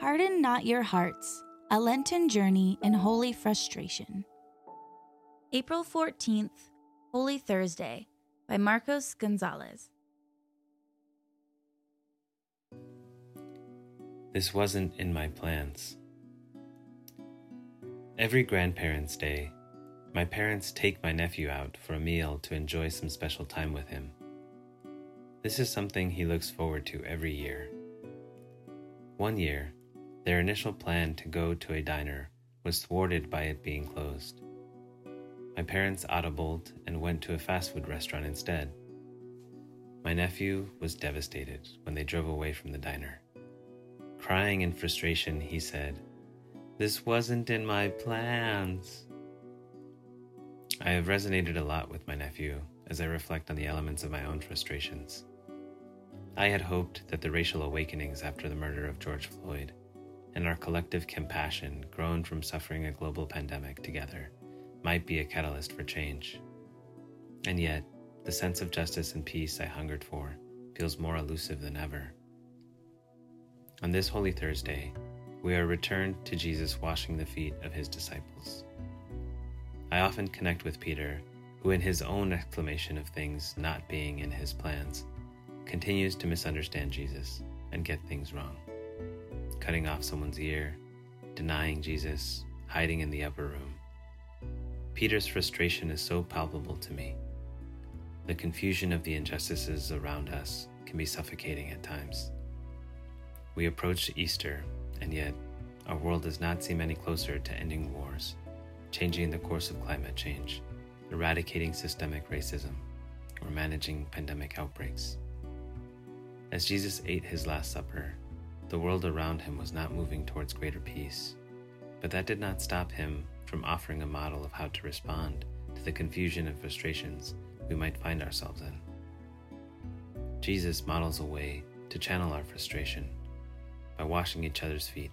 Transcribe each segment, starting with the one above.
Harden not your hearts, a Lenten journey in holy frustration. April 14th, Holy Thursday, by Marcos Gonzales. This wasn't in my plans. Every Grandparents' Day, my parents take my nephew out for a meal to enjoy some special time with him. This is something he looks forward to every year. One year, their initial plan to go to a diner was thwarted by it being closed. My parents audibled and went to a fast food restaurant instead. My nephew was devastated when they drove away from the diner. Crying in frustration, he said, This wasn't in my plans. I have resonated a lot with my nephew as I reflect on the elements of my own frustrations. I had hoped that the racial awakenings after the murder of George Floyd and our collective compassion grown from suffering a global pandemic together might be a catalyst for change. And yet, the sense of justice and peace I hungered for feels more elusive than ever. On this Holy Thursday, we are returned to Jesus washing the feet of his disciples. I often connect with Peter, who, in his own exclamation of things not being in his plans, continues to misunderstand Jesus and get things wrong. Cutting off someone's ear, denying Jesus, hiding in the upper room. Peter's frustration is so palpable to me. The confusion of the injustices around us can be suffocating at times. We approach Easter, and yet our world does not seem any closer to ending wars, changing the course of climate change, eradicating systemic racism, or managing pandemic outbreaks. As Jesus ate his Last Supper, the world around him was not moving towards greater peace, but that did not stop him from offering a model of how to respond to the confusion and frustrations we might find ourselves in. Jesus models a way to channel our frustration by washing each other's feet.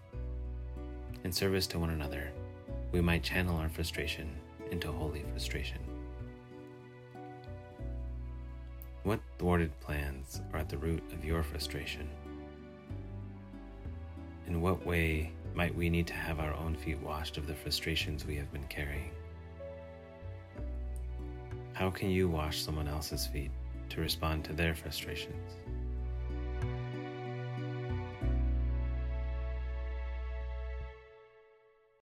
In service to one another, we might channel our frustration into holy frustration. What thwarted plans are at the root of your frustration? In what way might we need to have our own feet washed of the frustrations we have been carrying? How can you wash someone else's feet to respond to their frustrations?